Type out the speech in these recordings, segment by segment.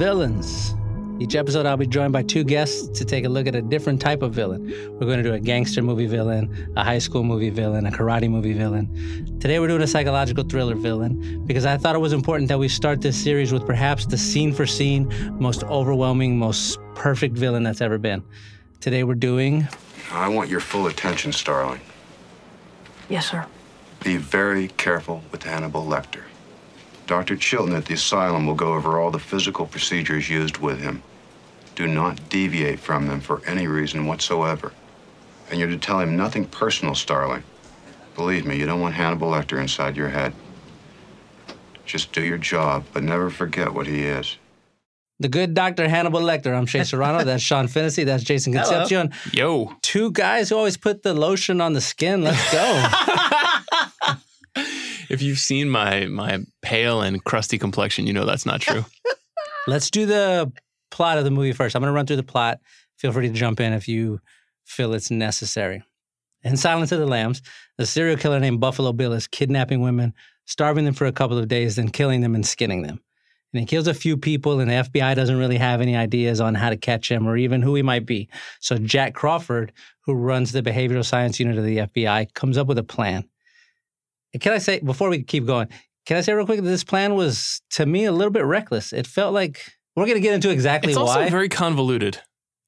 villains. Each episode, I'll be joined by two guests to take a look at a different type of villain. We're going to do a gangster movie villain, a high school movie villain, a karate movie villain. Today, we're doing a psychological thriller villain because I thought it was important that we start this series with perhaps the scene for scene, most overwhelming, most perfect villain that's ever been. Today, we're doing. I want your full attention, Starling. Yes, sir. Be very careful with Hannibal Lecter. Dr. Chilton at the asylum will go over all the physical procedures used with him. Do not deviate from them for any reason whatsoever. And you're to tell him nothing personal, Starling. Believe me, you don't want Hannibal Lecter inside your head. Just do your job, but never forget what he is. The good Dr. Hannibal Lecter. I'm Shea Serrano. That's Sean Fennessey. That's Jason Concepcion. Yo. Two guys who always put the lotion on the skin. Let's go. If you've seen my my pale and crusty complexion, you know that's not true. Let's do the plot of the movie first. I'm going to run through the plot. Feel free to jump in if you feel it's necessary. In Silence of the Lambs, a serial killer named Buffalo Bill is kidnapping women, starving them for a couple of days, then killing them and skinning them. And he kills a few people, and the FBI doesn't really have any ideas on how to catch him or even who he might be. So Jack Crawford, who runs the behavioral science unit of the FBI, comes up with a plan. And Can I say, before we keep going, can I say real quick that this plan was, to me, a little bit reckless? It felt like we're going to get into exactly it's also why. very convoluted.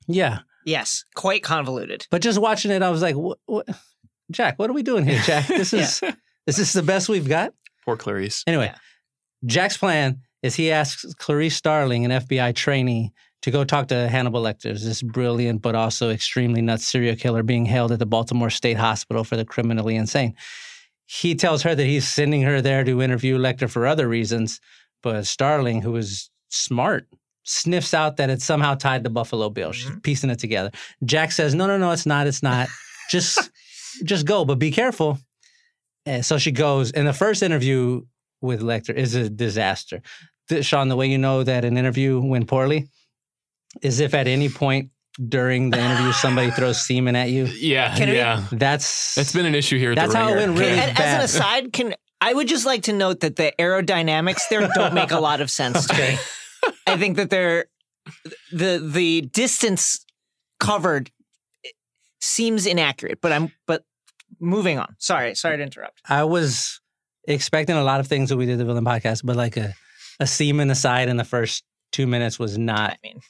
yeah. Yes, quite convoluted. But just watching it, I was like, what, what? Jack, what are we doing here, Jack? This is is this the best we've got? Poor Clarice. Anyway, Yeah. Jack's plan is he asks Clarice Starling, an FBI trainee, to go talk to Hannibal Lecter, this brilliant but also extremely nuts serial killer being held at the Baltimore State Hospital for the criminally insane. He tells her that he's sending her there to interview Lecter for other reasons, but Starling, who is smart, sniffs out that it's somehow tied to Buffalo Bill. She's mm-hmm. piecing it together. Jack says, "No, no, no, it's not. It's not. Just, just go, but be careful." And so she goes. And the first interview with Lecter is a disaster. Sean, the way you know that an interview went poorly is if at any point during the interview somebody throws semen at you. Yeah, Can we- yeah. That's It's been an issue here at That's the how it went really And as an aside, can I would just like to note that the aerodynamics there don't make a lot of sense to me. I think that they're the the distance covered seems inaccurate, but I'm but moving on. Sorry, sorry to interrupt. I was expecting a lot of things that we did the villain podcast, but like a a semen aside in the first two minutes was not I mean,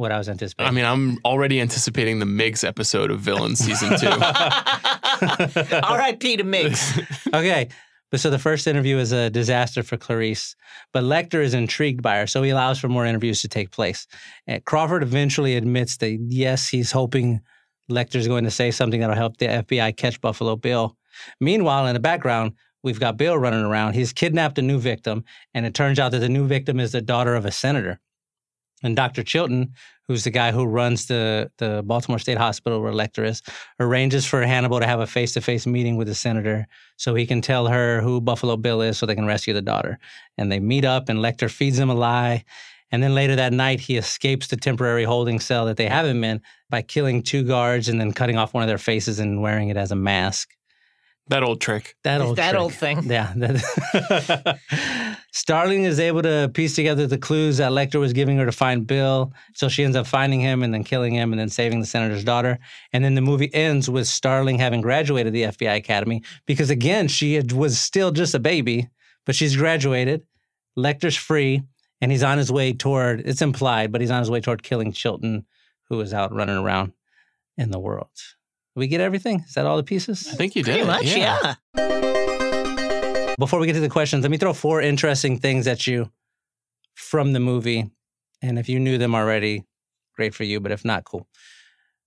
what I was anticipating. I mean, I'm already anticipating the Miggs episode of Villain season two. R.I.P. to Miggs. Okay. But so the first interview is a disaster for Clarice, but Lecter is intrigued by her, so he allows for more interviews to take place. And Crawford eventually admits that yes, he's hoping Lecter's going to say something that'll help the FBI catch Buffalo Bill. Meanwhile, in the background, we've got Bill running around. He's kidnapped a new victim, and it turns out that the new victim is the daughter of a senator. And Dr. Chilton, who's the guy who runs the, the Baltimore State Hospital where Lecter is, arranges for Hannibal to have a face to face meeting with the senator so he can tell her who Buffalo Bill is so they can rescue the daughter. And they meet up, and Lecter feeds him a lie. And then later that night, he escapes the temporary holding cell that they have him in by killing two guards and then cutting off one of their faces and wearing it as a mask. That old trick. That old that trick. old thing. Yeah. Starling is able to piece together the clues that Lecter was giving her to find Bill. So she ends up finding him and then killing him and then saving the senator's daughter. And then the movie ends with Starling having graduated the FBI Academy because, again, she had- was still just a baby, but she's graduated. Lecter's free and he's on his way toward, it's implied, but he's on his way toward killing Chilton, who is out running around in the world. We get everything? Is that all the pieces? I think you did. Pretty much, yeah. Before we get to the questions, let me throw four interesting things at you from the movie. And if you knew them already, great for you. But if not, cool.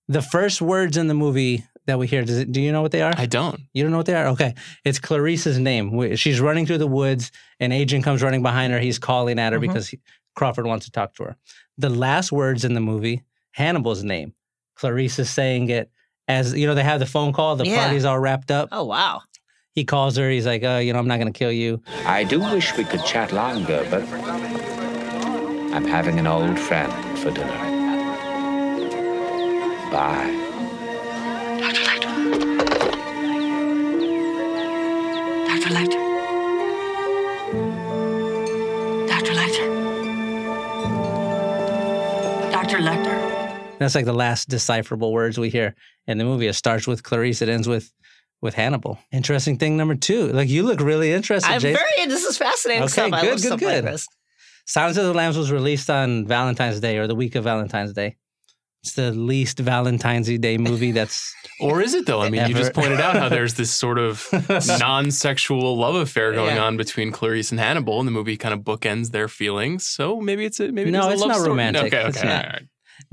The first words in the movie that we hear, does it, do you know what they are? I don't. you don't know what they are? Okay. It's Clarice's name. She's running through the woods. An agent comes running behind her. He's calling at her Mhm. because he, Crawford wants to talk to her. The last words in the movie, Hannibal's name. Clarice is saying it as, you know, they have the phone call, the Yeah. party's all wrapped up. Oh wow. He calls her. He's like, oh, you know, I'm not going to kill you. I do wish we could chat longer, but I'm having an old friend for dinner. Bye. Dr. Lecter. Dr. Lecter. That's like the last decipherable words we hear in the movie. It starts with Clarice, it ends with with Hannibal. Interesting thing number two. Like you look really interested, I'm Jason. very. This is fascinating Okay, stuff. I good, love good, stuff good. like this. Silence of the Lambs was released on Valentine's Day or the week of Valentine's Day. It's the least Valentine's Day movie that's Or is it though? I mean, you just pointed out how there's this sort of non-sexual love affair going Yeah. on between Clarice and Hannibal, and the movie kind of bookends their feelings. So maybe it's a maybe No, there's a it's love not story. romantic. Okay, It's okay, not. all right.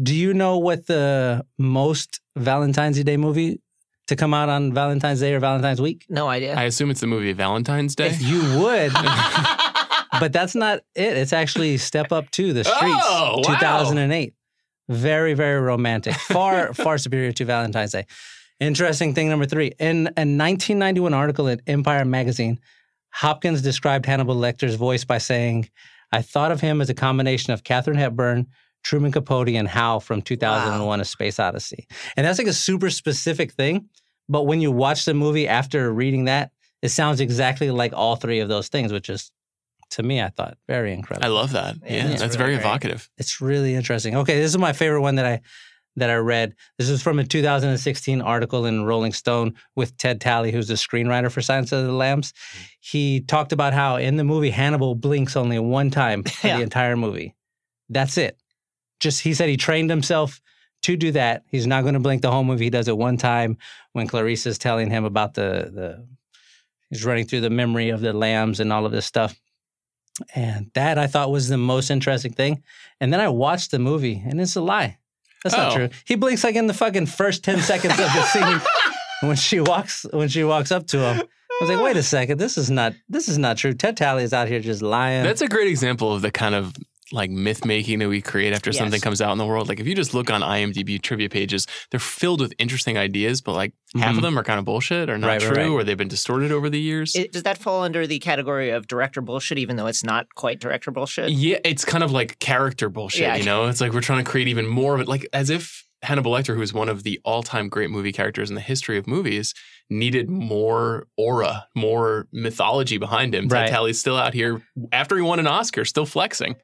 Do you know what the most Valentine's Day movie to come out on Valentine's Day or Valentine's week? No idea. I assume it's the movie Valentine's Day. If you would, but that's not it. It's actually Step Up to the Streets, Oh, wow. 2008. Very, very romantic. Far, far superior to Valentine's Day. Interesting thing number three. In a 1991 article in Empire magazine, Hopkins described Hannibal Lecter's voice by saying, I thought of him as a combination of Katharine Hepburn, Truman Capote, and Hal from 2001 A Space Odyssey. And that's like a super specific thing. But when you watch the movie after reading that, it sounds exactly like all three of those things, which is, to me, I thought very incredible. I love that. Yeah, Yeah, that's really very great. evocative. It's really interesting. Okay, this is my favorite one that I that I read. This is from a 2016 article in Rolling Stone with Ted Tally, who's the screenwriter for Silence of the Lambs. He talked about how in the movie Hannibal blinks only one time for Yeah. the entire movie. That's it. Just he said he trained himself to do that. He's not going to blink the whole movie. He does it one time when Clarice is telling him about the the he's running through the memory of the lambs and all of this stuff. And that I thought was the most interesting thing. And then I watched the movie, and it's a lie. That's not Oh. true. He blinks like in the fucking first ten seconds of the scene when she walks when she walks up to him. I was like, wait a second, this is not this is not true. Ted Tally is out here just lying. That's a great example of the kind of like myth making that we create after something comes out in the world. Like if you just look on IMDb trivia pages, they're filled with interesting ideas, but like half Mhm. of them are kind of bullshit or not Right, true right. or they've been distorted over the years. It- does that fall under the category of director bullshit, even though it's not quite director bullshit? yeah, it's kind of like character bullshit, Yeah. you know? It's like we're trying to create even more of it, like as if Hannibal Lecter, who is one of the all time great movie characters in the history of movies, needed more aura, more mythology behind him. Right. Ted Tally's still out here after he won an Oscar, still flexing.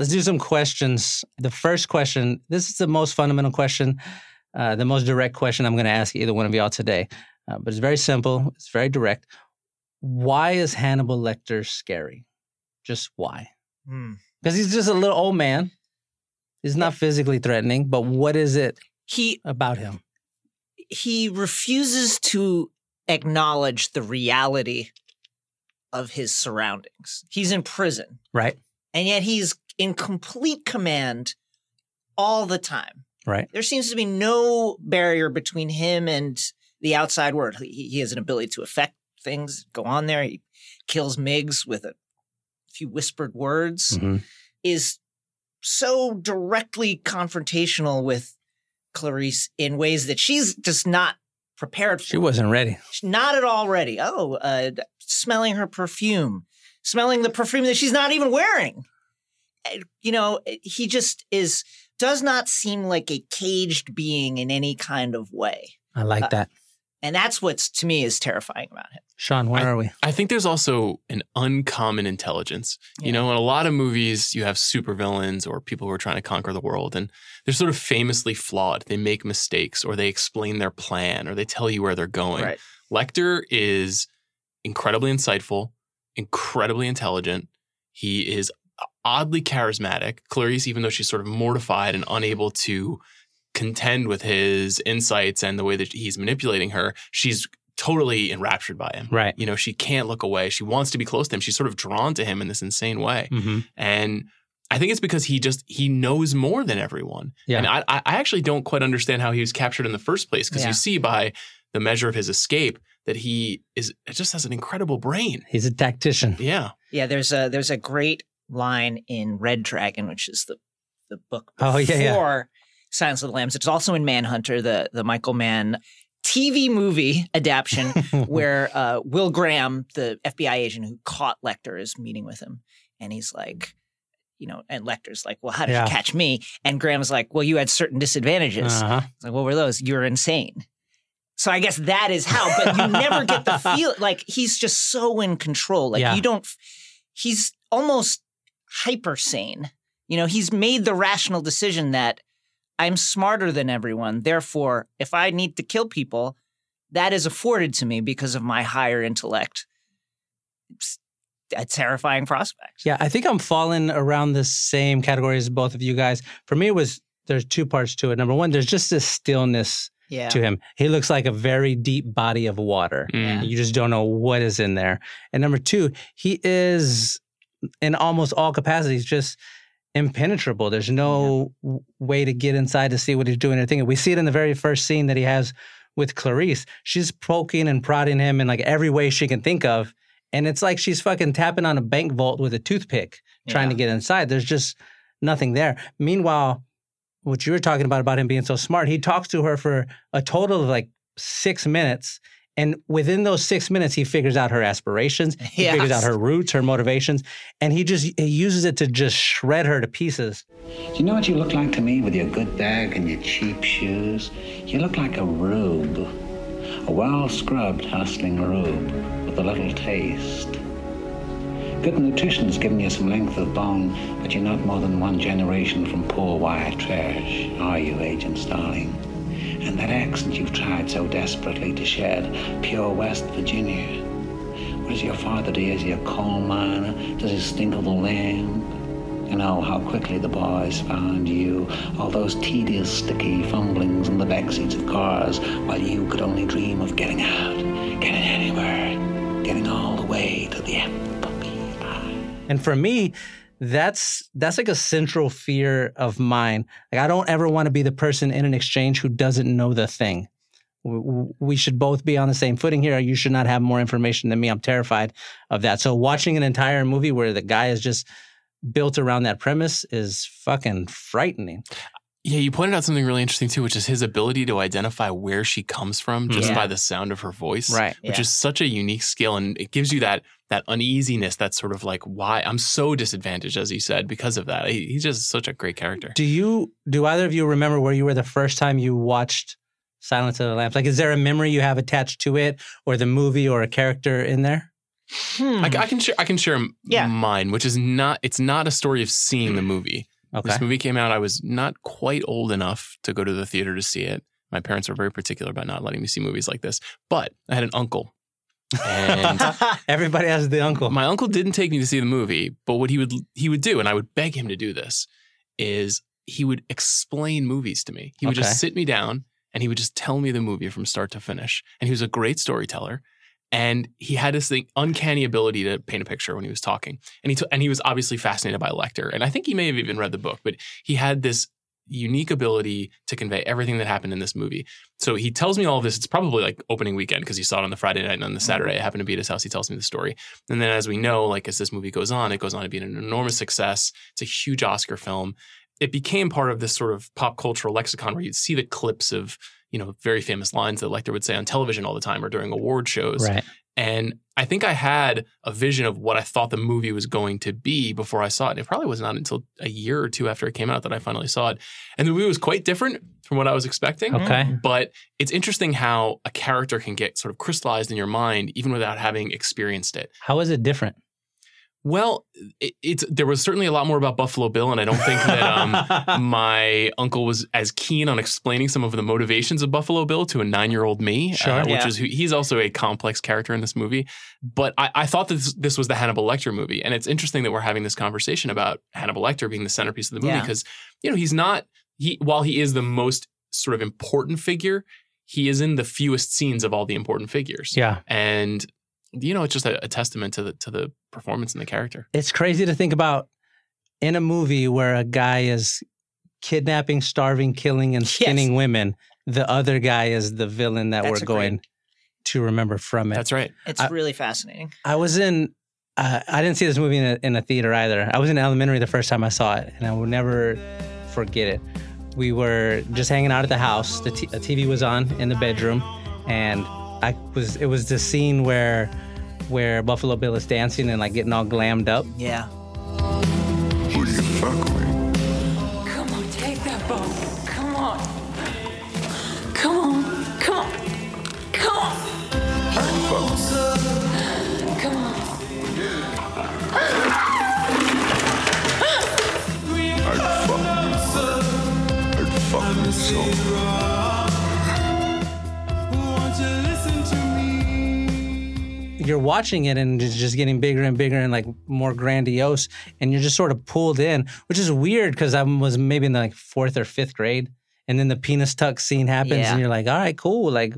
Let's do some questions. The first question, this is the most fundamental question, uh, the most direct question I'm going to ask either one of y'all today. Uh, but it's very simple, it's very direct. Why is Hannibal Lecter scary? Just why? Hmm. Because he's just a little old man. He's not physically threatening, but what is it He about him? he refuses to acknowledge the reality of his surroundings. He's in prison, Right? and yet he's in complete command all the time. Right. There seems to be no barrier between him and the outside world. He, he has an ability to affect things, go on there. He kills Miggs with a few whispered words. Mhm. Is so directly confrontational with Clarice in ways that she's just not prepared for. She wasn't ready. She's not at all ready. Oh, uh, smelling her perfume, smelling the perfume that she's not even wearing. Uh, You know, he just is, does not seem like a caged being in any kind of way. I like Uh, that. And that's what's to me is terrifying about him. Sean, where are we? I think there's also an uncommon intelligence. Yeah. You know, in a lot of movies, you have supervillains or people who are trying to conquer the world, and they're sort of famously flawed. They make mistakes, or they explain their plan, or they tell you where they're going. Right. Lecter is incredibly insightful, incredibly intelligent. He is oddly charismatic. Clarice, even though she's sort of mortified and unable to contend with his insights and the way that he's manipulating her, she's totally enraptured by him. Right. You know, she can't look away. She wants to be close to him. She's sort of drawn to him in this insane way. Mm-hmm. And I think it's because he just he knows more than everyone. Yeah. And I I actually don't quite understand how he was captured in the first place because Yeah. you see by the measure of his escape that he is it just has an incredible brain. He's a tactician. Yeah. Yeah, there's a there's a great line in Red Dragon, which is the the book Oh, before yeah, yeah. Silence of the Lambs. It's also in Manhunter, the the Michael Mann TV movie adaptation, where uh, Will Graham, the FBI agent who caught Lecter, is meeting with him, and he's like, you know, and Lecter's like, "Well, how did Yeah. you catch me?" And Graham's like, "Well, you had certain disadvantages." Uh-huh. It's like, what were those? You're insane. So I guess that is how, but you never get the feel like he's just so in control. Like Yeah. you don't, he's almost hyper sane. You know, he's made the rational decision that I'm smarter than everyone. Therefore, if I need to kill people, that is afforded to me because of my higher intellect. It's a terrifying prospect. Yeah, I think I'm falling around the same category as both of you guys. For me, it was there's two parts to it. Number one, there's just this stillness Yeah. to him. He looks like a very deep body of water. Mm. You just don't know what is in there. And number two, he is in almost all capacities just impenetrable. There's no w way to get inside to see what he's doing or thinking. We see it in the very first scene that he has with Clarice. She's poking and prodding him in like every way she can think of. And it's like she's fucking tapping on a bank vault with a toothpick trying to get inside. There's just nothing there. Meanwhile, what you were talking about about him being so smart, he talks to her for a total of like six minutes. And within those six minutes, he figures out her aspirations. He figures out her roots, her motivations, and he just he uses it to just shred her to pieces. Do you know what you look like to me with your good bag and your cheap shoes? You look like a rube. A well scrubbed, hustling rube with a little taste. Good nutrition's given you some length of bone, but you're not more than one generation from poor white trash, are you, Agent Starling? And that accent you've tried so desperately to shed, pure West Virginia. Does your father do? Is he a coal miner? Does he stink of the land? You know how quickly the boys found you, all those tedious, sticky fumblings in the backseats of cars, while you could only dream of getting out, getting anywhere, getting all the way to the FBI. And for me, that's that's like a central fear of mine. Like I don't ever want to be the person in an exchange who doesn't know the thing. We should both be on the same footing here. You should not have more information than me. I'm terrified of that. So watching an entire movie where the guy is just built around that premise is fucking frightening. Yeah, you pointed out something really interesting too, which is his ability to identify where she comes from just Yeah. by the sound of her voice. Right. Which Yeah. is such a unique skill and it gives you that that uneasiness that's sort of like why I'm so disadvantaged, as you said, because of that. He, he's just such a great character. Do you do either of you remember where you were the first time you watched Silence of the Lambs? Like is there a memory you have attached to it or the movie or a character in there? Hmm. I, I can share I can share Yeah. mine, which is not it's not a story of seeing the movie. Okay. This movie came out. I was not quite old enough to go to the theater to see it. My parents were very particular about not letting me see movies like this. But I had an uncle, and Everybody has the uncle. my uncle didn't take me to see the movie. But what he would he would do, and I would beg him to do this, is he would explain movies to me. He would Okay. just sit me down and he would just tell me the movie from start to finish. And he was a great storyteller. And he had this thing, uncanny ability to paint a picture when he was talking. And he t- and he was obviously fascinated by Lecter. And I think he may have even read the book, but he had this unique ability to convey everything that happened in this movie. So he tells me all of this. It's probably like opening weekend because he saw it on the Friday night and on the mm-hmm. Saturday. I happened to be at his house. He tells me the story. And then as we know, like as this movie goes on, it goes on to be an enormous success. It's a huge Oscar film. It became part of this sort of pop cultural lexicon where you'd see the clips of, you know, very famous lines that Lecter would say on television all the time or during award shows. Right. And I think I had a vision of what I thought the movie was going to be before I saw it. And it probably was not until a year or two after it came out that I finally saw it. And the movie was quite different from what I was expecting. Okay. Mm-hmm. But it's interesting how a character can get sort of crystallized in your mind even without having experienced it. How is it different? Well, it, it's there was certainly a lot more about Buffalo Bill, and I don't think that um, my uncle was as keen on explaining some of the motivations of Buffalo Bill to a nine-year-old me, Sure. uh, which Yeah. is who he's also a complex character in this movie. But I, I thought that this, this was the Hannibal Lecter movie, and it's interesting that we're having this conversation about Hannibal Lecter being the centerpiece of the movie Yeah. because you know he's not he while he is the most sort of important figure, he is in the fewest scenes of all the important figures, yeah. and you know it's just a, a testament to the to the performance and the character. It's crazy to think about in a movie where a guy is kidnapping, starving, killing, and skinning women. The other guy is the villain that That's we're a great- going to remember from it. That's right. it's I- really fascinating. I was in. Uh, I didn't see this movie in a, in a theater either. I was in elementary the first time I saw it, and I will never forget it. We were just hanging out at the house. The t- a TV was on in the bedroom, and I was. It was the scene where where Buffalo Bill is dancing and like getting all glammed up. Yeah. Who do you fuck with? Come on, take that bone. Come on. Come on. Come on. Come on. Come on. I and soul. You're watching it and it's just getting bigger and bigger and like more grandiose and you're just sort of pulled in which is weird because i was maybe in the like fourth or fifth grade and then the penis tuck scene happens Yeah. and you're like all right cool like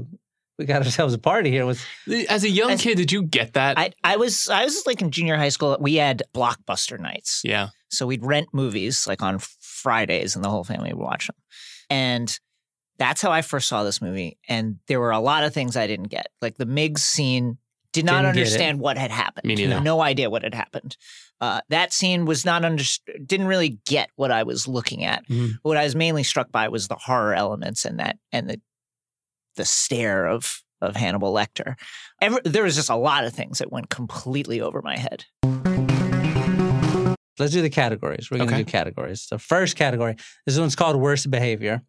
we got ourselves a party here with As a young As- kid, did you get that? I, I was I was like in junior high school. We had blockbuster nights, yeah. so we'd rent movies like on Fridays, and the whole family would watch them. And that's how I first saw this movie. And there were a lot of things I didn't get, like the Miggs scene. Did not Didn't understand what had happened. Me neither. No idea what had happened. Uh, that scene was not understood. Didn't really get what I was looking at. Mhm. What I was mainly struck by was the horror elements and that and the the stare of of Hannibal Lecter. Ever, there was just a lot of things that went completely over my head. let's do the categories we're gonna Okay. do categories the first category this one's called worst behavior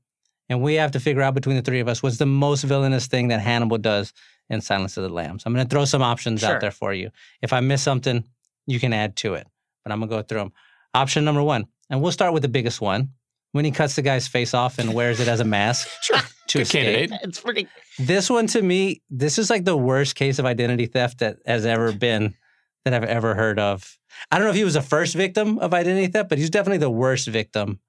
and we have to figure out between the three of us what's the most villainous thing that hannibal does in silence of the lambs i'm gonna throw some options Sure. out there for you if i miss something you can add to it but i'm gonna go through them option number one and we'll start with the biggest one when he cuts the guy's face off and wears it as a mask Sure. to Good escape. candidate. It's pretty. This one to me, this is like the worst case of identity theft that has ever been that I've ever heard of. I don't know if he was the first victim of identity theft, but he's definitely the worst victim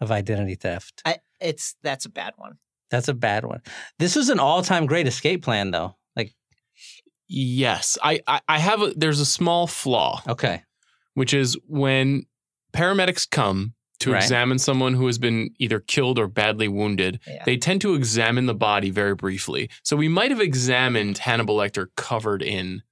of identity theft. I, it's that's a bad one. That's a bad one. This was an all-time great escape plan though. Like, Yes. I, I, I have a, there's a small flaw, okay. which is when paramedics come to Right. examine someone who has been either killed or badly wounded, Yeah. they tend to examine the body very briefly. So we might have examined Hannibal Lecter covered in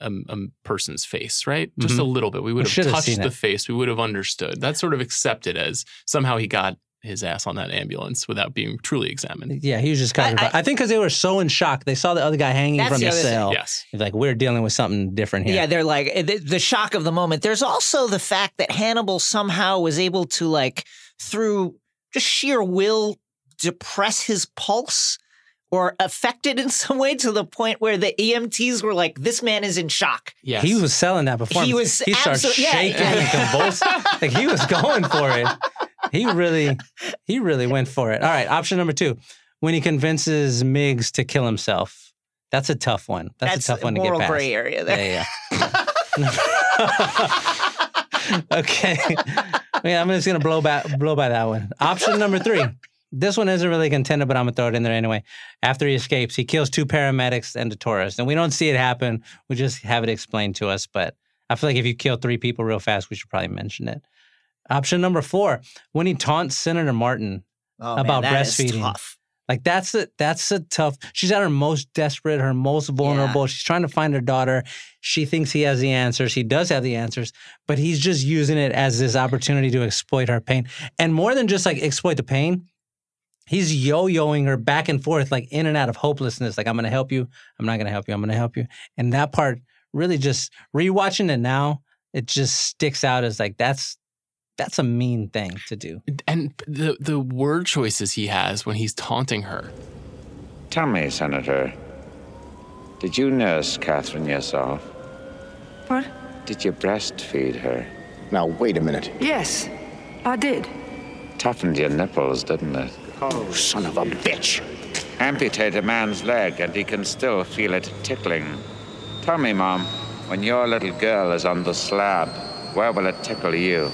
a, a person's face, right? Just Mhm. a little bit. We would We have should have touched the it. face. We would have understood. That's sort of accepted as somehow he got his ass on that ambulance without being truly examined. Yeah, he was just covered. I- I, I think because they were so in shock, they saw the other guy hanging from the the cell. Yes. It's Like we're dealing with something different here. Yeah, they're like eh, the, the shock of the moment. There's also the fact that Hannibal somehow was able to like through just sheer will depress his pulse or affect it in some way to the point where the EMTs were like, "This man is in shock." Yeah, He was selling that before. He was He starts absolute- yeah, shaking yeah. and convulsing. like he was going for it. He really, he really went for it. All right, option number two: when he convinces Miggs to kill himself. That's a tough one. That's, a tough one to get moral past. gray area there. Yeah, yeah. okay. Yeah, I'm just gonna blow back, blow by that one. Option number three. This one isn't really contended, but I'm gonna throw it in there anyway. After he escapes, he kills two paramedics and a tourist, and we don't see it happen. We just have it explained to us. But I feel like if you kill three people real fast, we should probably mention it. Option number four: when he taunts Senator Martin Oh, About man, breastfeeding. tough. like that's a that's a tough. She's at her most desperate, her most vulnerable. She's trying to find her daughter. She thinks he has the answers. He does have the answers, but he's just using it as this opportunity to exploit her pain. And more than just like exploit the pain, he's yo-yoing her back and forth, like in and out of hopelessness. Like I'm gonna help you. I'm not gonna help you. I'm gonna help you. And that part really just rewatching it now, it just sticks out as like that's that's a mean thing to do. and the the word choices he has when he's taunting her. Tell me, Senator, did you nurse Catherine yourself? What? Did you breastfeed her? Now, wait a minute. Yes, I did. Toughened your nipples, didn't it? Oh, son of a bitch. Amputate a man's leg and he can still feel it tickling. Tell me, Mom, when your little girl is on the slab, where will it tickle you?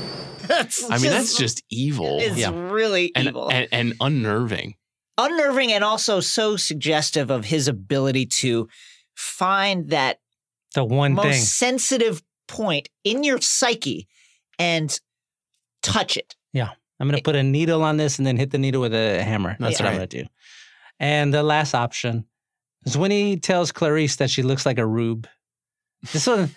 That's I mean, that's just evil it's Yeah. really and, evil. and and unnerving. unnerving and also so suggestive of his ability to find that The one most thing. sensitive point in your psyche and touch it. Yeah. I'm going to put a needle on this and then hit the needle with a hammer. That's Yeah. what I'm going to do. And the last option is when he tells Clarice that she looks like a rube. This one,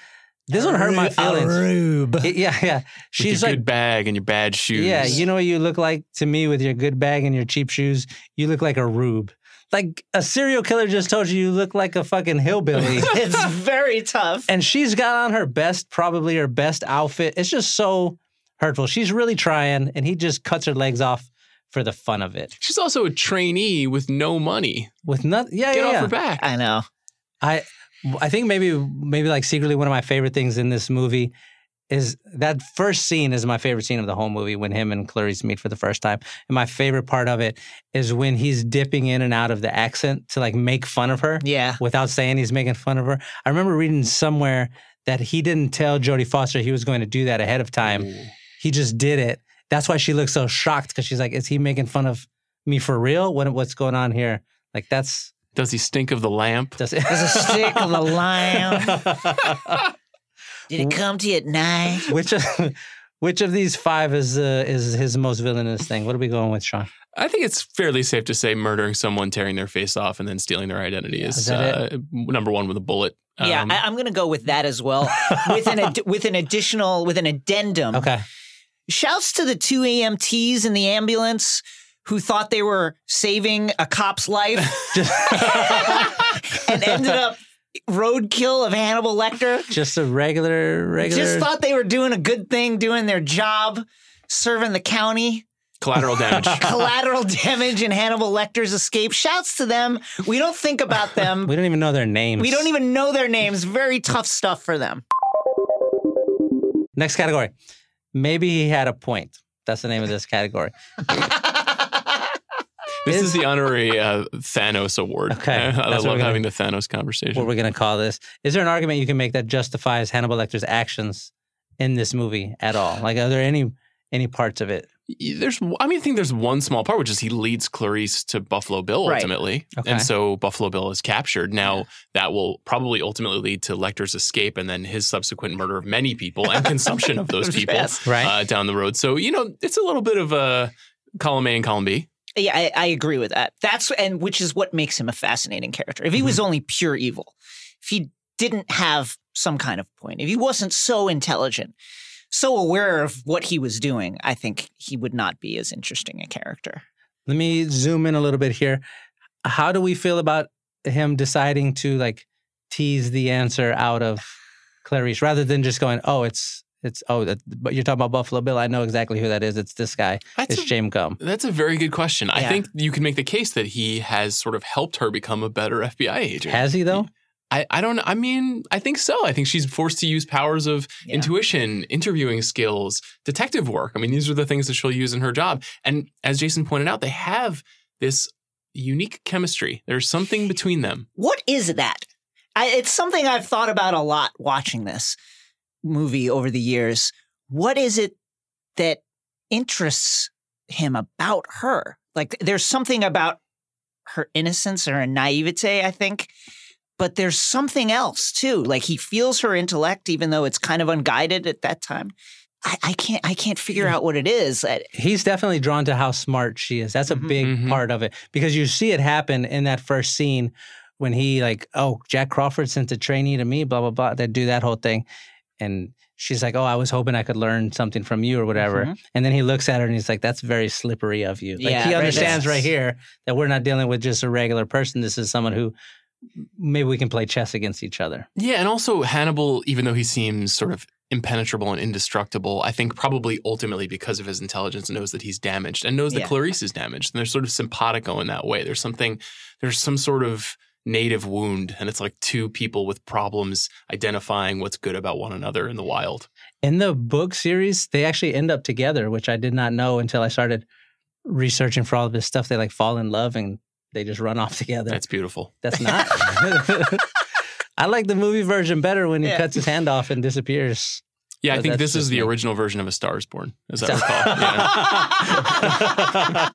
this one hurt my feelings. rube. It- yeah, yeah. With She's your like, good bag and your bad shoes. yeah, you know what you look like to me with your good bag and your cheap shoes? You look like a rube. Like a serial killer just told you you look like a fucking hillbilly. it's very tough. and she's got on her best, probably her best outfit. It's just so hurtful. She's really trying, and he just cuts her legs off for the fun of it. She's also a trainee with no money. With nothing, yeah, Get yeah, Get off yeah. her back. I know. I I think maybe maybe like secretly one of my favorite things in this movie is that first scene is my favorite scene of the whole movie when him and Clarice meet for the first time. And my favorite part of it is when he's dipping in and out of the accent to like make fun of her Yeah. without saying he's making fun of her. I remember reading somewhere that he didn't tell Jodie Foster he was going to do that ahead of time. He just did it. That's why she looks so shocked because she's like, "Is he making fun of me for real? What what's going on here?" Like that's Does he stink of the lamp? that's There's a stick of the lamp? Did it come to you at night? which of, which of these five is uh, is his most villainous thing? What are we going with, Sean? I think it's fairly safe to say murdering someone, tearing their face off, and then stealing their identity is, Is uh, number one with a bullet. yeah, Um, I, I'm going to go with that as well, with an ad- with an additional with an addendum. Okay, Shouts to the two EMTs in the ambulance who thought they were saving a cop's life and ended up roadkill of Hannibal Lecter. just a regular regular. Just thought they were doing a good thing, doing their job, serving the county. collateral damage. Collateral damage in Hannibal Lecter's escape. Shouts to them. We don't think about them. we don't even know their names. We don't even know their names. Very tough stuff for them. Next category. Maybe he had a point. That's the name of this category. This Is- is the honorary uh, Thanos award. Okay, I what love gonna- having the Thanos conversation. What we're going to call this. Is there an argument you can make that justifies Hannibal Lecter's actions in this movie at all? Like, are there any any parts of it? There's, I mean, I think there's one small part, which is he leads Clarice to Buffalo Bill Right. ultimately, Okay. and so Buffalo Bill is captured. Now that will probably ultimately lead to Lecter's escape and then his subsequent murder of many people and consumption of those people Yes. Right. uh, down the road. So you know, it's a little bit of a column A and column B. Yeah, I, I agree with that. That's and which is what makes him a fascinating character. If he was mm-hmm. only pure evil, if he didn't have some kind of point, if he wasn't so intelligent, so aware of what he was doing, I think he would not be as interesting a character. Let me zoom in a little bit here. How do we feel about him deciding to like tease the answer out of Clarice rather than just going, "Oh, it's it's oh, that, but you're talking about Buffalo Bill. I know exactly who that is. It's this guy. That's it's a- James Gumb." That's a very good question. I think you can make the case that he has sort of helped her become a better FBI agent. Has he though? I, I don't. I mean, I think so. I think she's forced to use powers of Yeah. intuition, interviewing skills, detective work. I mean, these are the things that she'll use in her job. And as Jason pointed out, they have this unique chemistry. There's something between them. What is that? I, it's something I've thought about a lot watching this movie over the years. What is it that interests him about her? Like, there's something about her innocence or her naivete, I think. But there's something else too. Like he feels her intellect, even though it's kind of unguided at that time. I, I can't. I can't figure out what it is. I- He's definitely drawn to how smart she is. That's a big Mhm. part of it because you see it happen in that first scene when he like, oh, Jack Crawford sent a trainee to me, blah blah blah. They do that whole thing, and she's like, oh, I was hoping I could learn something from you or whatever. Mhm. And then he looks at her and he's like, that's very slippery of you. Like Yeah, he understands that's- right here that we're not dealing with just a regular person. This is someone who maybe we can play chess against each other. Yeah. And also, Hannibal, even though he seems sort of impenetrable and indestructible, I think probably ultimately because of his intelligence knows that he's damaged and knows that Yeah. Clarice is damaged. And they're sort of simpatico in that way. There's something, there's some sort of native wound. And it's like two people with problems identifying what's good about one another in the wild. In the book series, they actually end up together, which I did not know until I started researching for all of this stuff. They like fall in love and they just run off together. That's beautiful. That's not. I like the movie version better when he Yeah. cuts his hand off and disappears. Yeah, I think this is the me. original version of A Star is Born, as I So- recall.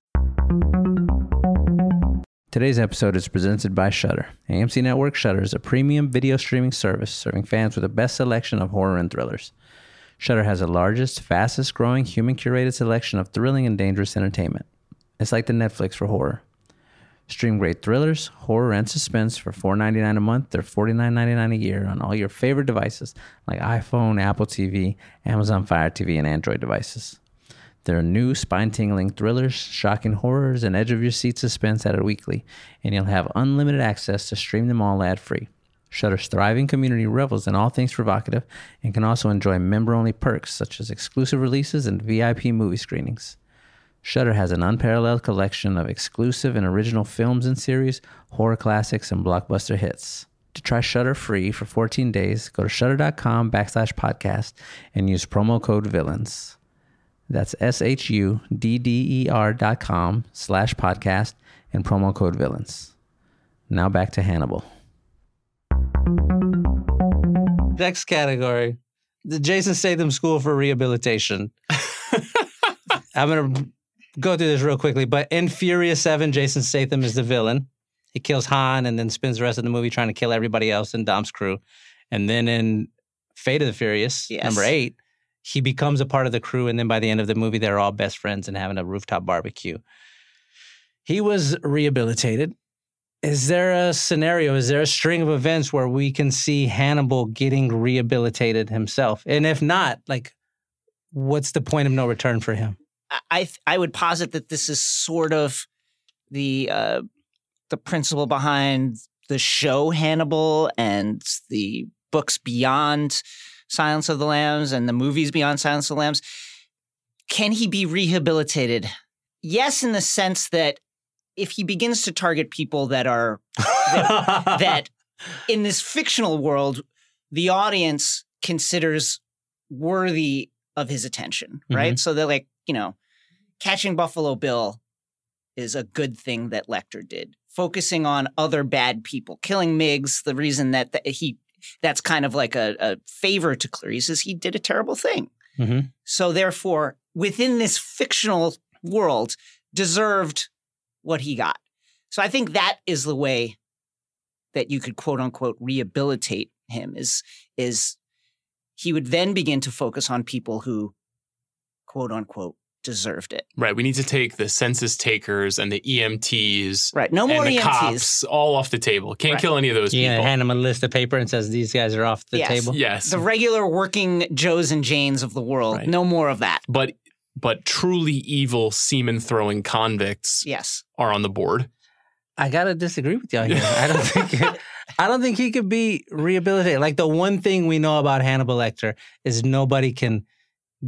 Today's episode is presented by Shudder. AMC Network Shudder is a premium video streaming service serving fans with the best selection of horror and thrillers. Shudder has the largest, fastest growing human curated selection of thrilling and dangerous entertainment. It's like the Netflix for horror. Stream great thrillers, horror, and suspense for $4.99 a month or $49.99 a year on all your favorite devices like iPhone, Apple TV, Amazon Fire TV, and Android devices. There are new spine tingling thrillers, shocking horrors, and edge of your seat suspense added weekly, and you'll have unlimited access to stream them all ad free. Shudder's thriving community revels in all things provocative and can also enjoy member only perks such as exclusive releases and VIP movie screenings. Shudder has an unparalleled collection of exclusive and original films and series, horror classics, and blockbuster hits. To try Shudder free for 14 days, go to shudder.com backslash podcast and use promo code villains. That's S H U D D E R dot com slash podcast and promo code villains. Now back to Hannibal. Next category the Jason Statham School for Rehabilitation. I'm going to go through this real quickly, but in Furious 7, Jason Statham is the villain. He kills Han and then spends the rest of the movie trying to kill everybody else in Dom's crew. And then in Fate of the Furious, Yes. number eight, he becomes a part of the crew. And then by the end of the movie, they're all best friends and having a rooftop barbecue. He was rehabilitated. Is there a scenario, is there a string of events where we can see Hannibal getting rehabilitated himself? And if not, like, what's the point of no return for him? I I would posit that this is sort of the uh, the principle behind the show Hannibal and the books beyond Silence of the Lambs and the movies beyond Silence of the Lambs. Can he be rehabilitated? Yes, in the sense that if he begins to target people that are that in this fictional world, the audience considers worthy of his attention, mm-hmm. right? So they're like, you know, catching Buffalo Bill is a good thing that Lecter did. Focusing on other bad people, killing Miggs, the reason that, that he that's kind of like a, a favor to Clarice is he did a terrible thing. Mhm. So therefore, within this fictional world, deserved what he got. So I think that is the way that you could quote unquote rehabilitate him is is he would then begin to focus on people who quote unquote deserved it. Right. We need to take the census takers and the EMTs Right. No more and the EMTs. cops all off the table. Can't Right. kill any of those You people. hand him a list of paper and says these guys are off the Yes. table. yes. The regular working Joes and Janes of the world. Right. No more of that. but but truly evil semen throwing convicts Yes. are on the board. I gotta disagree with y'all here. I don't think I don't think he could be rehabilitated. Like the one thing we know about Hannibal Lecter is nobody can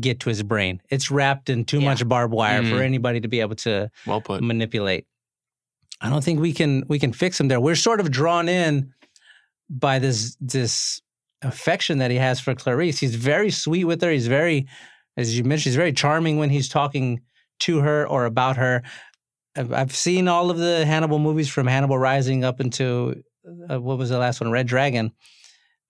get to his brain. It's wrapped in too Yeah. much barbed wire for Mm. anybody to be able to Well put. manipulate. I don't think we can we can fix him there. We're sort of drawn in by this this affection that he has for Clarice. He's very sweet with her. He's very, as you mentioned, he's very charming when he's talking to her or about her. I've, I've seen all of the Hannibal movies from Hannibal Rising up into uh, what was the last one, Red Dragon.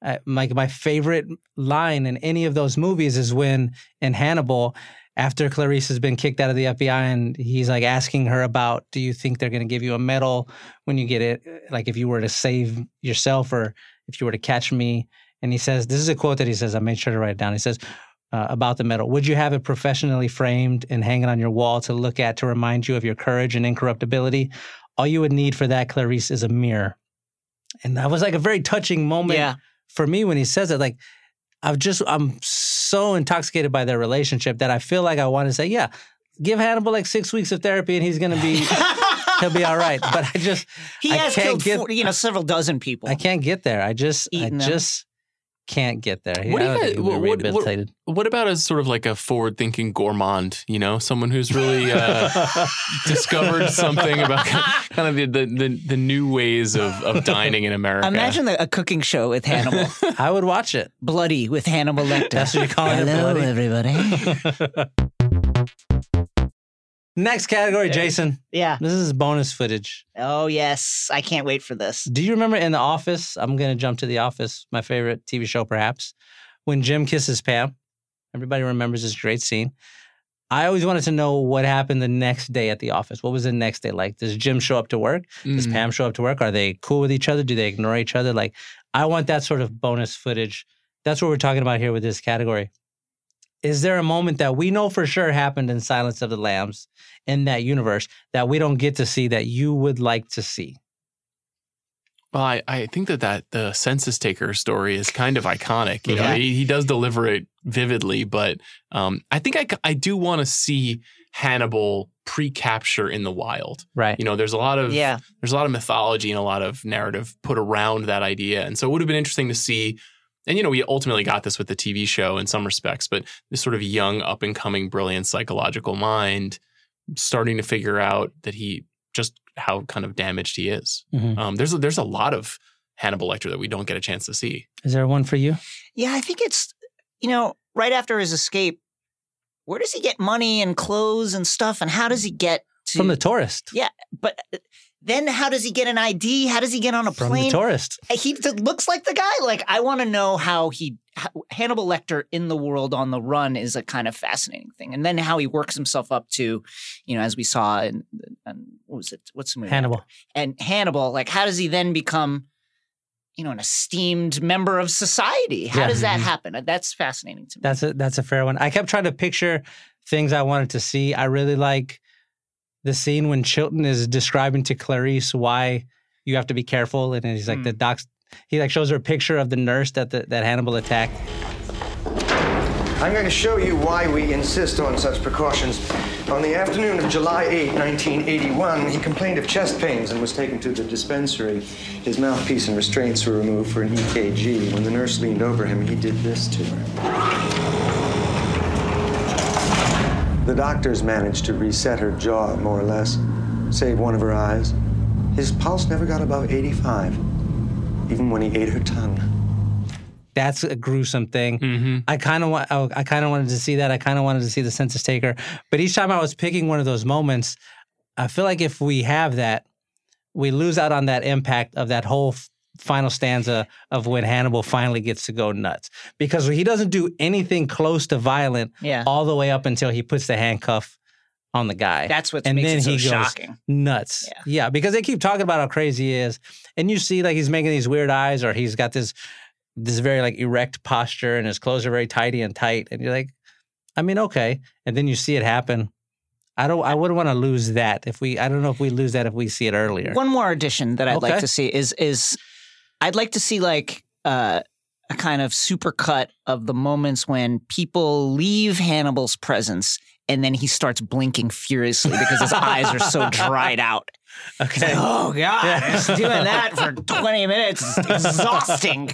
Uh, my my favorite line in any of those movies is when in Hannibal, after Clarice has been kicked out of the FBI, and he's like asking her about, do you think they're going to give you a medal when you get it? Like if you were to save yourself or if you were to catch me. And he says, this is a quote that he says. I made sure to write it down. He says. Uh, about the medal. Would you have it professionally framed and hanging on your wall to look at to remind you of your courage and incorruptibility? All you would need for that, Clarice, is a mirror. And that was like a very touching moment Yeah. For me when he says it. Like, I've just, I'm so intoxicated by their relationship that I feel like I want to say, yeah, give Hannibal like six weeks of therapy and he's going to be, he'll be all right. But I just, He I has can't killed get- four, you know several dozen people. I can't get there. I just, I them. just can't get there. What do I you guys- think he'll be what- what- what- about as sort of like a forward thinking gourmand, you know, someone who's really uh, discovered something about kind of the, the, the, the new ways of, of dining in America? Imagine a cooking show with Hannibal, I would watch it. bloody with Hannibal Lecter. That's what you're calling it, Hello, bloody? everybody. Next category, Jason. Yeah. This is bonus footage. Oh yes, I can't wait for this. Do you remember in The Office? I'm going to jump to The Office, my favorite TV show, perhaps, when Jim kisses Pam. Everybody remembers this great scene. I always wanted to know what happened the next day at the office. What was the next day like? Does Jim show up to work? Does Mm. Pam show up to work? Are they cool with each other? Do they ignore each other? Like, I want that sort of bonus footage. That's what we're talking about here with this category. Is there a moment that we know for sure happened in Silence of the Lambs in that universe that we don't get to see that you would like to see? Well, I, I think that, that the census taker story is kind of iconic. You know, he, he does deliver it vividly, but um, I think I, I do want to see Hannibal pre-capture in the wild. Right. You know, there's a lot of Yeah. there's a lot of mythology and a lot of narrative put around that idea, and so it would have been interesting to see. And you know, we ultimately got this with the TV show in some respects, but this sort of young, up and coming, brilliant psychological mind starting to figure out that he just how kind of damaged he is. Mhm. Um, there's a, there's a lot of Hannibal Lecter that we don't get a chance to see. Is there one for you? Yeah, I think it's you know right after his escape. Where does he get money and clothes and stuff, and how does he get to From the tourist. Yeah, but uh, then how does he get an ID? How does he get on a From plane? the tourist. he looks like the guy. Like I want to know how he how, Hannibal Lecter in the world on the run is a kind of fascinating thing, and then how he works himself up to, you know, as we saw in, in what was it? What's the movie? Hannibal. and Hannibal. Like how does he then become, you know, an esteemed member of society? How Yeah. does that Mhm. happen? That's fascinating to me. That's a that's a fair one. I kept trying to picture things I wanted to see. I really like the scene when Chilton is describing to Clarice why you have to be careful, and he's like Hmm. the docs. He like shows her a picture of the nurse that the, that Hannibal attacked. I'm going to show you why we insist on such precautions. On the afternoon of July 8, 1981, he complained of chest pains and was taken to the dispensary. His mouthpiece and restraints were removed for an EKG. When the nurse leaned over him, he did this to her. The doctors managed to reset her jaw, more or less, save one of her eyes. His pulse never got above 85, even when he ate her tongue. That's a gruesome thing. Mm-hmm. I kind of want. I, I kind of wanted to see that. I kind of wanted to see the census taker. But each time I was picking one of those moments, I feel like if we have that, we lose out on that impact of that whole f- final stanza of when Hannibal finally gets to go nuts because he doesn't do anything close to violent yeah, all the way up until he puts the handcuff on the guy. that's what and then so he goes shocking. nuts. Yeah. Yeah. because they keep talking about how crazy he is, and you see like he's making these weird eyes, or he's got this this very like erect posture, and his clothes are very tidy and tight, and you're like, I mean, okay, and then you see it happen. I don't. I wouldn't want to lose that if we. I don't know if we lose that if we see it earlier. One more addition that I'd like to see is is I'd like to see like uh, a kind of supercut of the moments when people leave Hannibal's presence and then he starts blinking furiously because his eyes are so dried out. It's like, Okay. oh god, Yeah. just doing that for 20 minutes is exhausting.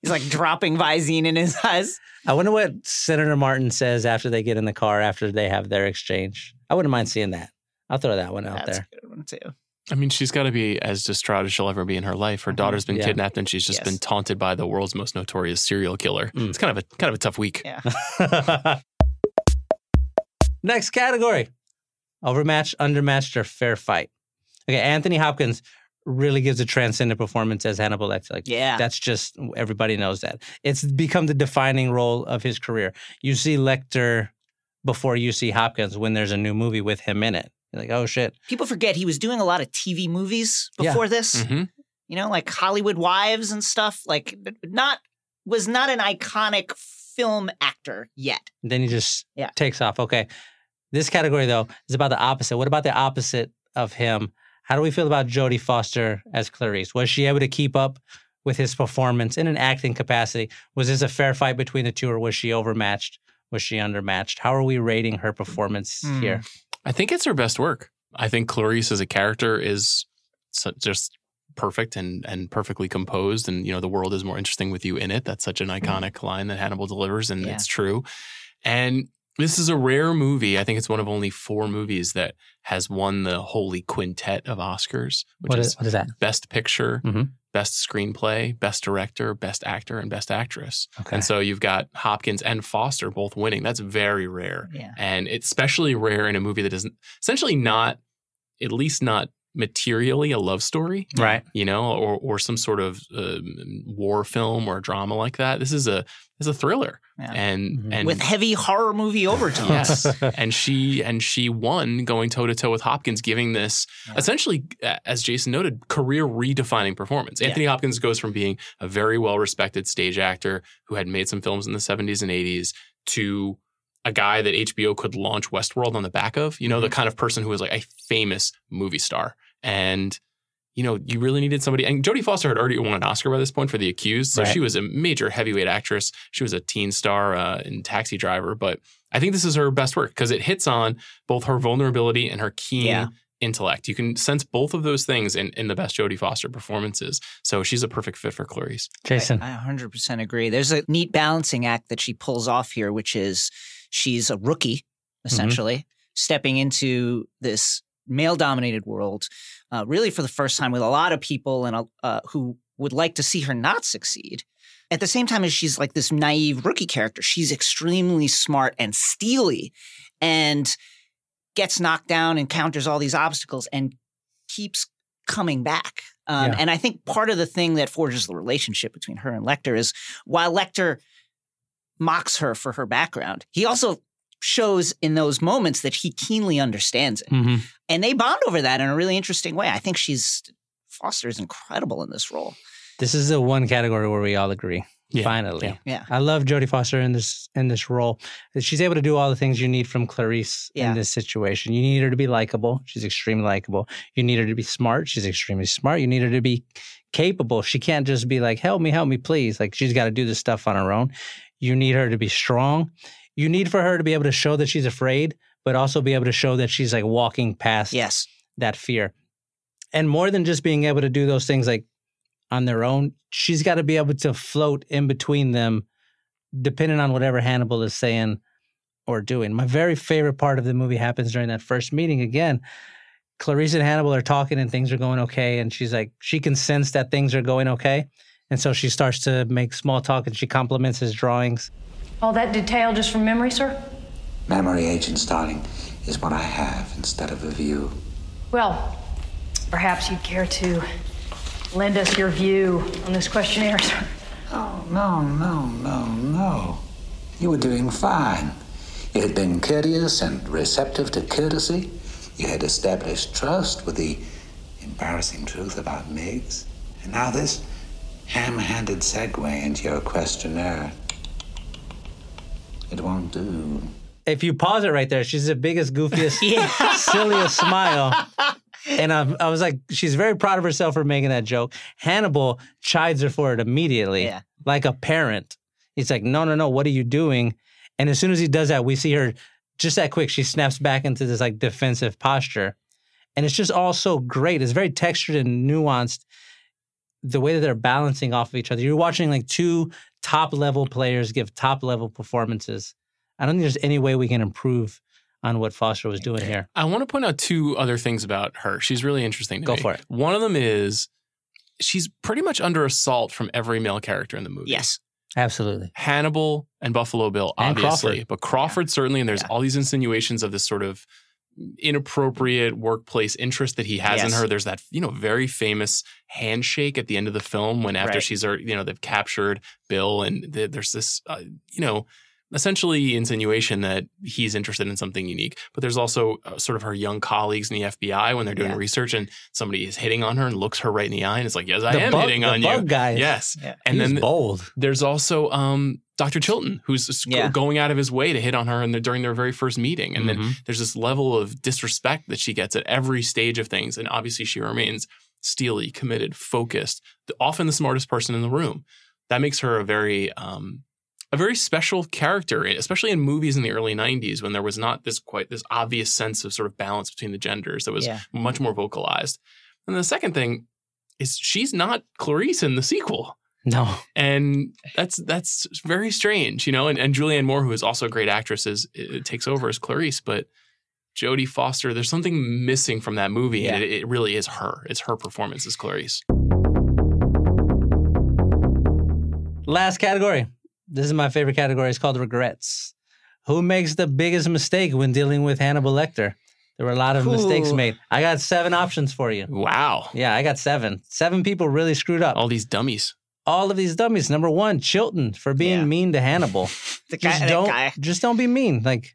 He's like dropping Visine in his eyes. I wonder what Senator Martin says after they get in the car after they have their exchange. I wouldn't mind seeing that. I'll throw that one out That's there. That's a good one too. I mean, she's got to be as distraught as she'll ever be in her life. Her daughter's been Yeah. kidnapped, and she's just Yes. been taunted by the world's most notorious serial killer. Mm. It's kind of a kind of a tough week. Yeah. Next category overmatched, undermatched, or fair fight. Okay, Anthony Hopkins really gives a transcendent performance as Hannibal Lecter. Like, Yeah. that's just everybody knows that. It's become the defining role of his career. You see Lecter before you see Hopkins when there's a new movie with him in it. You're like, oh shit. People forget he was doing a lot of TV movies Yeah. before this. hmm you know, like Hollywood Wives and stuff. Like, not was not an iconic film actor yet. then he just Yeah. takes off. Okay. This category though is about the opposite. What about the opposite of him? How do we feel about Jodie Foster as Clarice? Was she able to keep up with his performance in an acting capacity? Was this a fair fight between the two, or was she overmatched? Was she undermatched? How are we rating her performance Hmm. here? I think it's her best work. I think Clarice as a character is just perfect and and perfectly composed, and you know the world is more interesting with you in it. That's such an iconic line that Hannibal delivers, and Yeah. it's true. And this is a rare movie. I think it's one of only four movies that has won the holy quintet of Oscars, which What is, is, what is that? Best Picture, Mhm. Best Screenplay, Best Director, Best Actor, and Best Actress. Okay. And so you've got Hopkins and Foster both winning. That's very rare. Yeah. And it's especially rare in a movie that is essentially not, at least not materially a love story, right. you know, or or some sort of um, war film or drama like that. This is a is a thriller, Yeah. and Mhm. and With heavy horror movie overtones. yes, and she and she won going toe to toe with Hopkins, giving this Yeah. essentially, uh, as Jason noted, career redefining performance. Yeah. Anthony Hopkins goes from being a very well respected stage actor who had made some films in the 70s and 80s to a guy that HBO could launch Westworld on the back of, you know, Mm-hmm. the kind of person who was like a famous movie star. And, you know, you really needed somebody. And Jodie Foster had already won an Oscar by this point for The Accused. So Right. she was a major heavyweight actress. She was a teen star uh, in Taxi Driver. But I think this is her best work because it hits on both her vulnerability and her keen Yeah. intellect. You can sense both of those things in, in the best Jodie Foster performances. So she's a perfect fit for Clarice. Jason. I, I 100% agree. There's a neat balancing act that she pulls off here, which is she's a rookie, essentially, stepping into this male dominated world, uh, really for the first time with a lot of people and uh, who would like to see her not succeed. At the same time as she's like this naive rookie character, she's extremely smart and steely and gets knocked down, encounters all these obstacles, and keeps coming back. Um, Yeah. And I think part of the thing that forges the relationship between her and Lecter is while Lecter mocks her for her background, he also shows in those moments that he keenly understands it. Mhm. And they bond over that in a really interesting way. I think she's Foster is incredible in this role. This is the one category where we all agree. Yeah. Finally. Yeah. Yeah. I love Jodie Foster in this in this role. She's able to do all the things you need from Clarice Yeah. in this situation. You need her to be likable. She's extremely likable. You need her to be smart. She's extremely smart. You need her to be capable. She can't just be like, "Help me, help me, please." Like she's got to do this stuff on her own. You need her to be strong. You need for her to be able to show that she's afraid, but also be able to show that she's like walking past Yes. that fear. And more than just being able to do those things like on their own, she's got to be able to float in between them, depending on whatever Hannibal is saying or doing. My very favorite part of the movie happens during that first meeting. Again, Clarice and Hannibal are talking and things are going okay. And she's like, she can sense that things are going okay. And so she starts to make small talk and she compliments his drawings. All that detail just from memory, sir? Memory, Agent Starling, is what I have instead of a view. Well, perhaps you'd care to lend us your view on this questionnaire, sir. Oh, no, no, no, no. You were doing fine. You had been courteous and receptive to courtesy. You had established trust with the embarrassing truth about Miggs. And now this ham handed segue into your questionnaire. It won't do. If you pause it right there, she's the biggest, goofiest, silliest smile. And I, I was like, she's very proud of herself for making that joke. Hannibal chides her for it immediately, Yeah. like a parent. He's like, no, no, no, what are you doing? And as soon as he does that, we see her just that quick. She snaps back into this like defensive posture. And it's just all so great. It's very textured and nuanced. The way that they're balancing off of each other. You're watching like two top level players give top level performances. I don't think there's any way we can improve on what Foster was doing here. I want to point out two other things about her. She's really interesting to Go me. for it. One of them is she's pretty much under assault from every male character in the movie. Yes. Absolutely. Hannibal and Buffalo Bill, And obviously, Crawford. but Crawford certainly, and there's Yeah. all these insinuations of this sort of inappropriate workplace interest that he has in her. There's that you know very famous handshake at the end of the film when after Right. she's uh, you know they've captured Bill, and there's this uh, you know essentially insinuation that he's interested in something unique. But there's also uh, sort of her young colleagues in the FBI when they're doing Yeah. research and somebody is hitting on her and looks her right in the eye and it's like, yes, I The am bug- hitting on bug you. guy. Yes. Yeah. And He's then bold. there's also um, Dr. Chilton, who's Yeah. going out of his way to hit on her in the, during their very first meeting. And then Mhm. there's this level of disrespect that she gets at every stage of things. And obviously, she remains steely, committed, focused, often the smartest person in the room. That makes her a very um, a very special character, especially in movies in the early '90s when there was not this quite this obvious sense of sort of balance between the genders that was Yeah. much more vocalized. And the second thing is she's not Clarice in the sequel No. and that's that's very strange, you know. And, and Julianne Moore, who is also a great actress, is it takes over as Clarice, but Jodie Foster, there's something missing from that movie, and it, it really is her. It's her performance as Clarice. Last category. This is my favorite category. It's called regrets. Who makes the biggest mistake when dealing with Hannibal Lecter? There were a lot of mistakes made. I got seven options for you. Wow, Yeah, I got seven. Seven people really screwed up. all these dummies. All of these dummies. Number one, Chilton for being Yeah. mean to Hannibal. The guy, just don't guy. just don't be mean. Like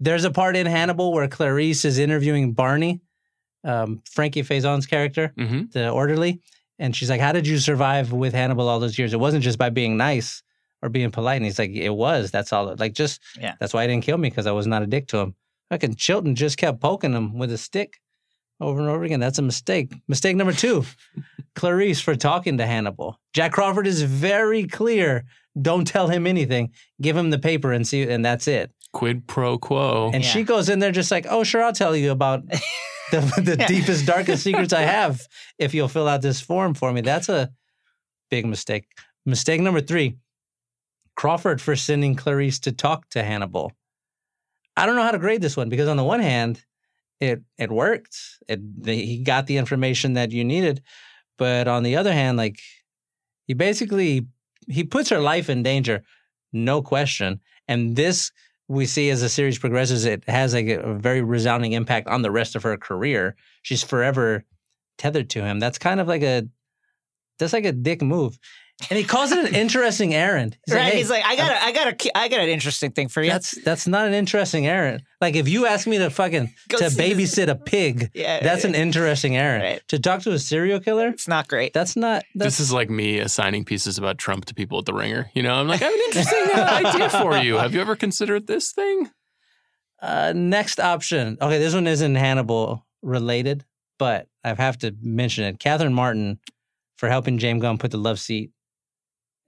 there's a part in Hannibal where Clarice is interviewing Barney, um, Frankie Faison's character, hmm the orderly, and she's like, "How did you survive with Hannibal all those years? It wasn't just by being nice or being polite." And he's like, "It was. That's all. Like just Yeah. that's why he didn't kill me because I was not a dick to him." Fucking Chilton just kept poking him with a stick over and over again. That's a mistake. Mistake number two, Clarice for talking to Hannibal. Jack Crawford is very clear. Don't tell him anything. Give him the paper and see, and that's it. Quid pro quo. And Yeah. she goes in there just like, "Oh, sure, I'll tell you about the, the Yeah. deepest, darkest secrets I have if you'll fill out this form for me." That's a big mistake. Mistake number three: Crawford for sending Clarice to talk to Hannibal. I don't know how to grade this one because on the one hand, it it worked. It the, he got the information that you needed, but on the other hand, like he basically he puts her life in danger, no question. And this we see as the series progresses, it has like a, very resounding impact on the rest of her career. She's forever tethered to him. That's kind of like a that's like a dick move. And he calls it an interesting errand. He's right? "Hey, He's like, I got, a, I got, a, I got an interesting thing for you. that's that's not an interesting errand. Like if you ask me to fucking Go to see this- babysit a pig, Yeah, that's an interesting errand. Right. To talk to a serial killer, it's not great. that's not. That's, This is like me assigning pieces about Trump to people at the Ringer. You know, I'm like, I have an interesting uh, idea for you. Have you ever considered this thing? uh, next option. Okay, this one isn't Hannibal related, but I have to mention it. Catherine Martin for helping James Gumb put the love seat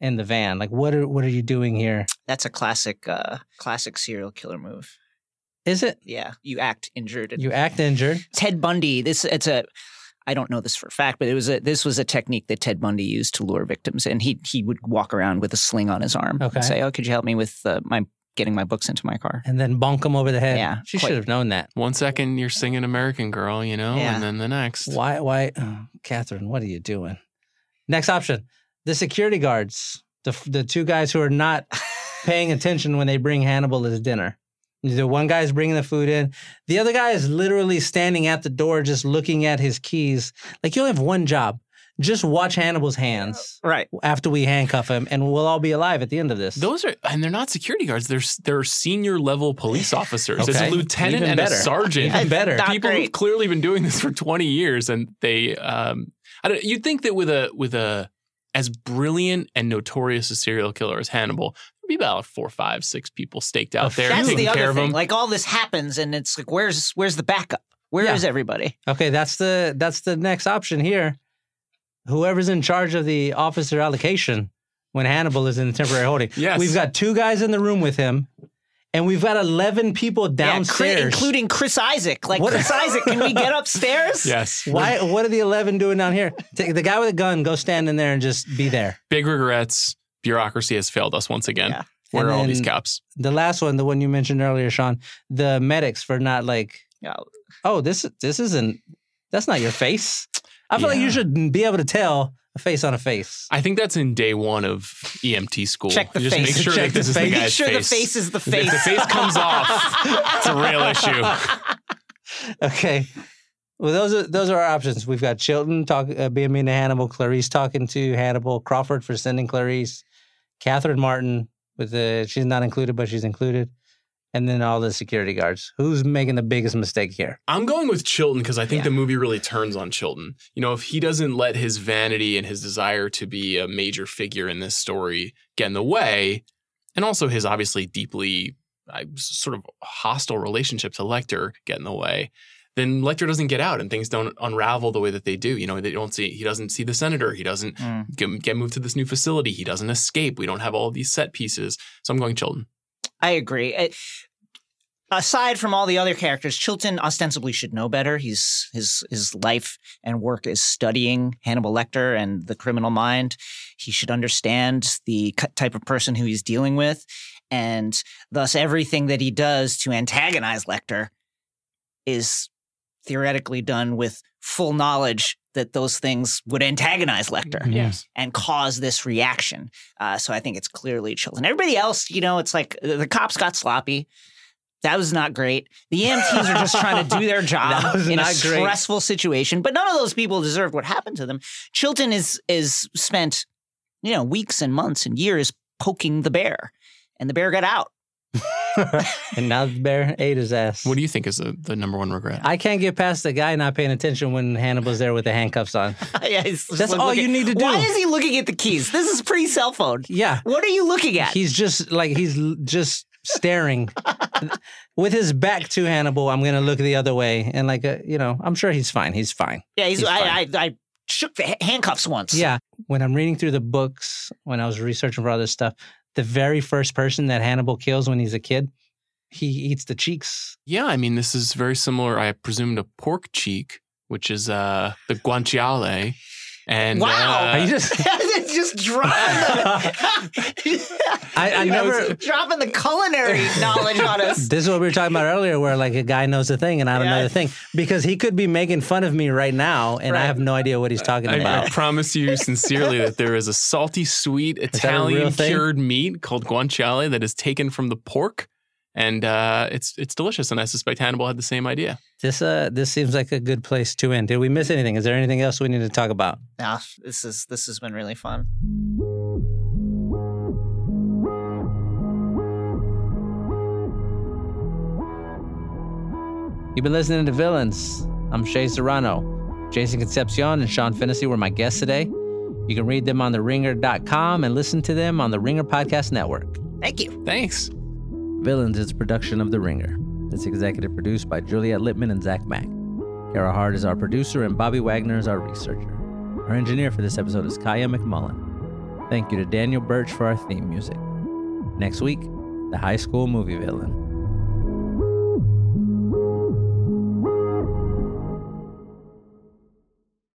in the van. Like, what are what are you doing here? That's a classic, uh, classic serial killer move. Is it Yeah, you act injured. And you act injured? Ted Bundy. This it's a. I don't know this for a fact, but it was a this was a technique that Ted Bundy used to lure victims, and he he would walk around with a sling on his arm Okay. and say, "Oh, could you help me with uh, my getting my books into my car?" And then bonk him over the head. Yeah, she should have known that. One second you're singing American Girl, you know, Yeah. and then the next. Why? Why, oh, Catherine? What are you doing? Next option: the security guards, the the two guys who are not paying attention when they bring Hannibal his dinner. The one guy's bringing the food in. The other guy is literally standing at the door, just looking at his keys. Like you only have one job: just watch Hannibal's hands Right. after we handcuff him, and we'll all be alive at the end of this. Those are, and they're not security guards. They're they're senior level police officers. There's Okay. a lieutenant Even and better. a sergeant. Even better. Not People great. who've clearly been doing this for 20 years, and they, um, I don't. You'd think that with a with a as brilliant and notorious a serial killer as Hannibal, there'd be about four, five, six people staked out there That's taking the care other of thing. them. Like all this happens, and it's like, where's where's the backup? Where is Yeah. everybody? Okay, that's the that's the next option here. Whoever's in charge of the officer allocation when Hannibal is in the temporary holding. Yes. We've got two guys in the room with him, and we've got eleven people Yeah, Chris- downstairs. including Chris Isaak. Like What- Chris Isaak, can we get upstairs? yes. Why? What are the eleven doing down here? Take the guy with a gun, go stand in there and just be there. Big regrets. Bureaucracy has failed us once again. Yeah. Where And are all these cops? The last one, the one you mentioned earlier, Sean, the medics for not like, Yeah. oh, this this isn't that's not your face. I feel like you should be able to tell a face on a face. I think that's in day one of EMT school. Check the You just face. make sure Check this the is face. the Make sure face. the face is the face. If face. the face comes off, it's a real issue. Okay. Well, those are those are our options. We've got Chilton talk, uh, being mean to Hannibal, Clarice talking to Hannibal, Crawford for sending Clarice, Catherine Martin with the she's not included but she's included, and then all the security guards. Who's making the biggest mistake here? I'm going with Chilton because I think Yeah. the movie really turns on Chilton. You know, if he doesn't let his vanity and his desire to be a major figure in this story get in the way, and also his obviously deeply uh, sort of hostile relationship to Lecter get in the way, then Lecter doesn't get out and things don't unravel the way that they do. You know, they don't see he doesn't see the senator, he doesn't Mm. get, get moved to this new facility, he doesn't escape. We don't have all of these set pieces. So I'm going Chilton. I agree. Uh, aside from all the other characters, Chilton ostensibly should know better. He's his his life and work is studying Hannibal Lecter and the criminal mind. He should understand the type of person who he's dealing with, and thus everything that he does to antagonize Lecter is theoretically done with full knowledge that those things would antagonize Lecter Yes. and cause this reaction. Uh, so I think it's clearly Chilton. Everybody else, you know, it's like the the cops got sloppy. That was not great. The EMTs are just trying to do their job in a not great. stressful situation, but none of those people deserved what happened to them. Chilton is is spent, you know, weeks and months and years poking the bear, and the bear got out. and now the bear ate his ass. What do you think is the, the number one regret? I can't get past the guy not paying attention when Hannibal's there with the handcuffs on. yeah, he's just That's all looking- you need to do. Why is he looking at the keys? This is pre cell phone. Yeah. What are you looking at? He's just like he's l- just staring with his back to Hannibal. I'm gonna look the other way, and like uh, you know, I'm sure he's fine. He's fine. yeah, he's. he's I, fine. I, I shook the handcuffs once. Yeah. When I'm reading through the books, when I was researching for other stuff, the very first person that Hannibal kills when he's a kid, he eats the cheeks. Yeah, I mean, this is very similar, I presume, to pork cheek, which is uh, the guanciale. And Wow. uh, Are you just? just dropping the, I, I never. dropping the culinary knowledge on us. This is what we were talking about earlier, where like a guy knows a thing and I don't know the thing, because he could be making fun of me right now, and I have no idea what he's talking I, I promise you sincerely that there is a salty, sweet that a Italian thing? cured meat called guanciale that is taken from the pork, and uh, it's it's delicious. And I suspect Hannibal had the same idea. This uh, this seems like a good place to end. Did we miss anything? Is there anything else we need to talk about? Nah, this is this has been really fun. You've been listening to Villains. I'm Shea Serrano. Jason Concepcion and Sean Fennessey were my guests today. You can read them on theringer.com and listen to them on the Ringer Podcast Network. Thank you. Thanks. Villains is production of The Ringer. It's executive produced by Juliet Litman and Zach Mack. Kara Hart is our producer and Bobby Wagner is our researcher. Our engineer for this episode is Kaya McMullen. Thank you to Daniel Birch for our theme music. Next week, the high school movie villain.